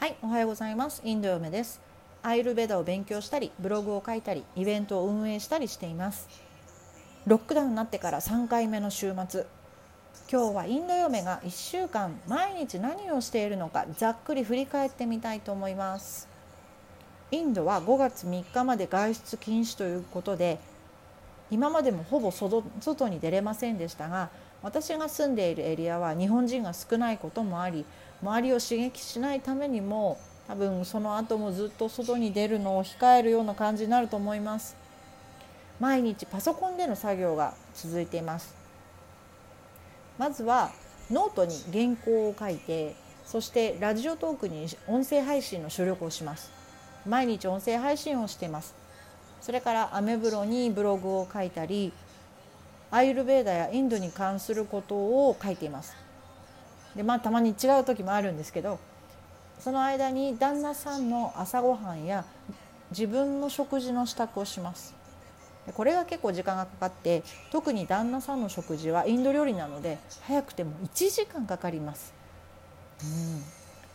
はいおはようございます。インド嫁です。アイルベダを勉強したりブログを書いたりイベントを運営したりしています。ロックダウンになってから3回目の週末。今日はインド嫁が1週間毎日何をしているのかざっくり振り返ってみたいと思います。インドは5月3日まで外出禁止ということで今までもほぼ外に出れませんでしたが私が住んでいるエリアは日本人が少ないこともあり周りを刺激しないためにも多分その後もずっと外に出るのを控えるような感じになると思います。毎日パソコンでの作業が続いています。まずはノートに原稿を書いてそして Radiotalk に音声配信の収録をします。毎日音声配信をしています。それからアメブロにブログを書いたりアーユルヴェーダやインドに関することを書いています。でまあたまに違う時もあるんですけどその間に旦那さんの朝ごはんや自分の食事の支度をします。これが結構時間がかかって特に旦那さんの食事はインド料理なので早くても1時間かかります、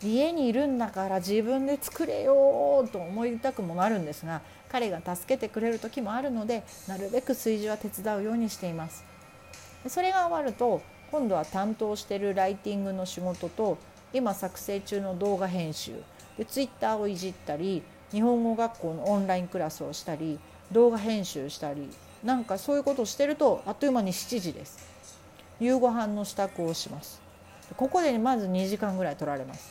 うん、家にいるんだから自分で作れよと思いたくもなるんですが彼が助けてくれる時もあるのでなるべく炊事は手伝うようにしています。それが終わると今度は担当しているライティングの仕事と今作成中の動画編集。でツイッターをいじったり日本語学校のオンラインクラスをしたり動画編集したりなんかそういうことをしてるとあっという間に7時です。夕ご飯の支度をします。ここでまず2時間ぐらい取られます。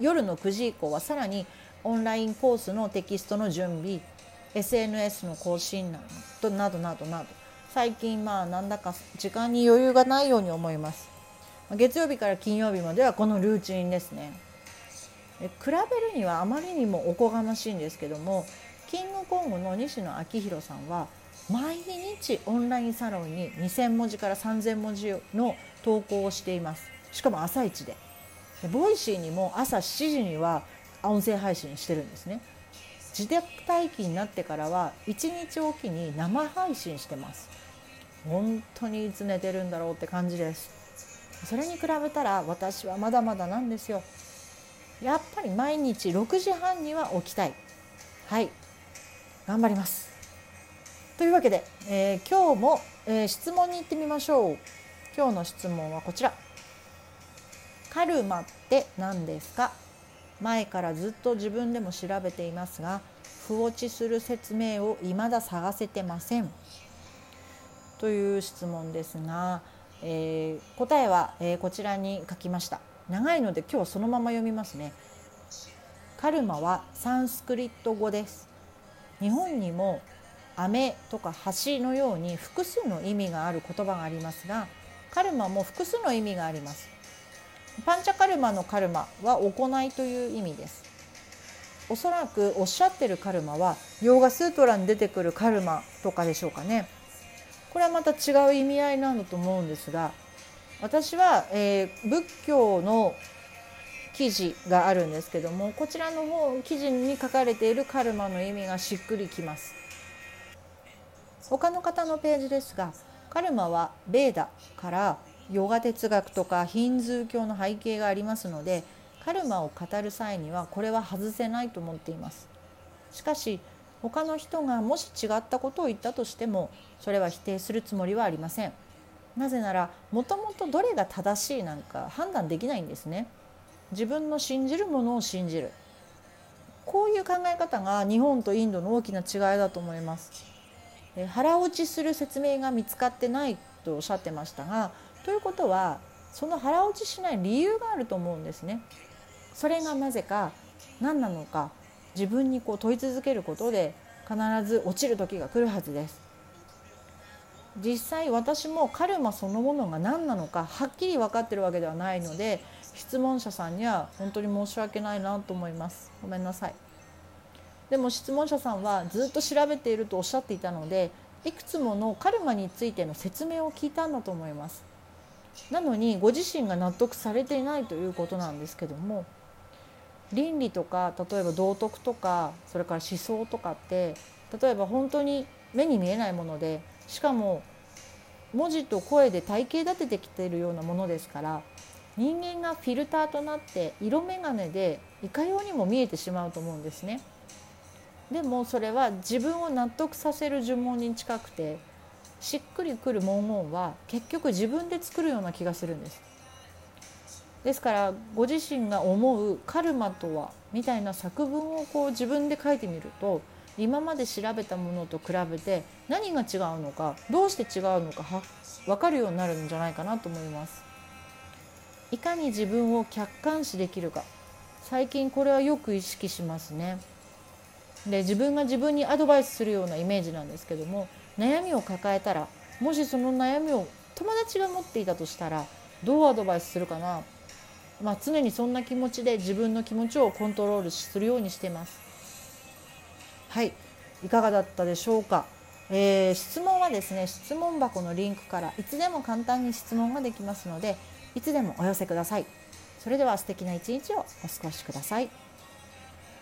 夜の9時以降はさらにオンラインコースのテキストの準備 SNS の更新などなどなどなど。最近まあなんだか時間に余裕がないように思います。月曜日から金曜日まではこのルーチンですね。比べるにはあまりにもおこがましいんですけどもキングコングの西野亮廣さんは毎日オンラインサロンに2,000文字から3,000文字の投稿をしています。しかも朝一で。 Voicy にも朝7時には音声配信してるんですね。自宅待機になってからは1日おきに生配信してます。本当にいつ寝てるんだろうって感じです。それに比べたら私はまだまだなんですよ。やっぱり毎日6時半には起きたい。はい。頑張ります。というわけで、えー、今日も、えー、質問に行ってみましょう。今日の質問はこちら。カルマって何ですか？前からずっと自分でも調べていますが不落ちする説明を未だ探せてません。という質問ですが、えー、答えは、えー、こちらに書きました。長いので今日はそのまま読みますね。カルマはサンスクリット語です。日本にも雨とか橋のように複数の意味がある言葉がありますがカルマも複数の意味があります。パンチャカルマのカルマは行いという意味です。おそらくおっしゃってるカルマはヨーガスートラに出てくるカルマとかでしょうかね。これはまた違う意味合いなんだと思うんですが私は、えー、仏教の記事があるんですけどもこちらの方記事に書かれているカルマの意味がしっくりきます。他の方のページですがカルマはベーダからヨガ哲学とかヒンズー教の背景がありますのでカルマを語る際にはこれは外せないと思っています。しかし他の人がもし違ったことを言ったとしてもそれは否定するつもりはありません。なぜならもともとどれが正しいなんか判断できないんですね。自分の信じるものを信じる。こういう考え方が日本とインドの大きな違いだと思います。腹落ちする説明が見つかってないとおっしゃってましたがということはその腹落ちしない理由があると思うんですね。それがなぜか何なのか。自分にこう問い続けることで必ず落ちる時が来るはずです。実際私もカルマそのものが何なのかはっきり分かってるわけではないので質問者さんには本当に申し訳ないなと思います。ごめんなさい。でも質問者さんはずっと調べているとおっしゃっていたのでいくつものカルマについての説明を聞いたんだと思います。なのにご自身が納得されていないということなんですけども倫理とか例えば道徳とかそれから思想とかって例えば本当に目に見えないものでしかも文字と声で体系立ててきているようなものですから人間がフィルターとなって色眼鏡でいかようにも見えてしまうと思うんですね。でもそれは自分を納得させる呪文に近くてしっくりくる文言は結局自分で作るような気がするんです。ですからご自身が思うカルマとはみたいな作文をこう自分で書いてみると今まで調べたものと比べて何が違うのかどうして違うのかは分かるようになるんじゃないかなと思います。いかに自分を客観視できるか最近これはよく意識しますね。で自分が自分にアドバイスするようなイメージなんですけども悩みを抱えたらもしその悩みを友達が持っていたとしたらどうアドバイスするかな、まあ、常にそんな気持ちで自分の気持ちをコントロールするようにしてます。はい。いかがだったでしょうか、えー、質問はですね質問箱のリンクからいつでも簡単に質問ができますのでいつでもお寄せください。それでは素敵な一日をお過ごしください。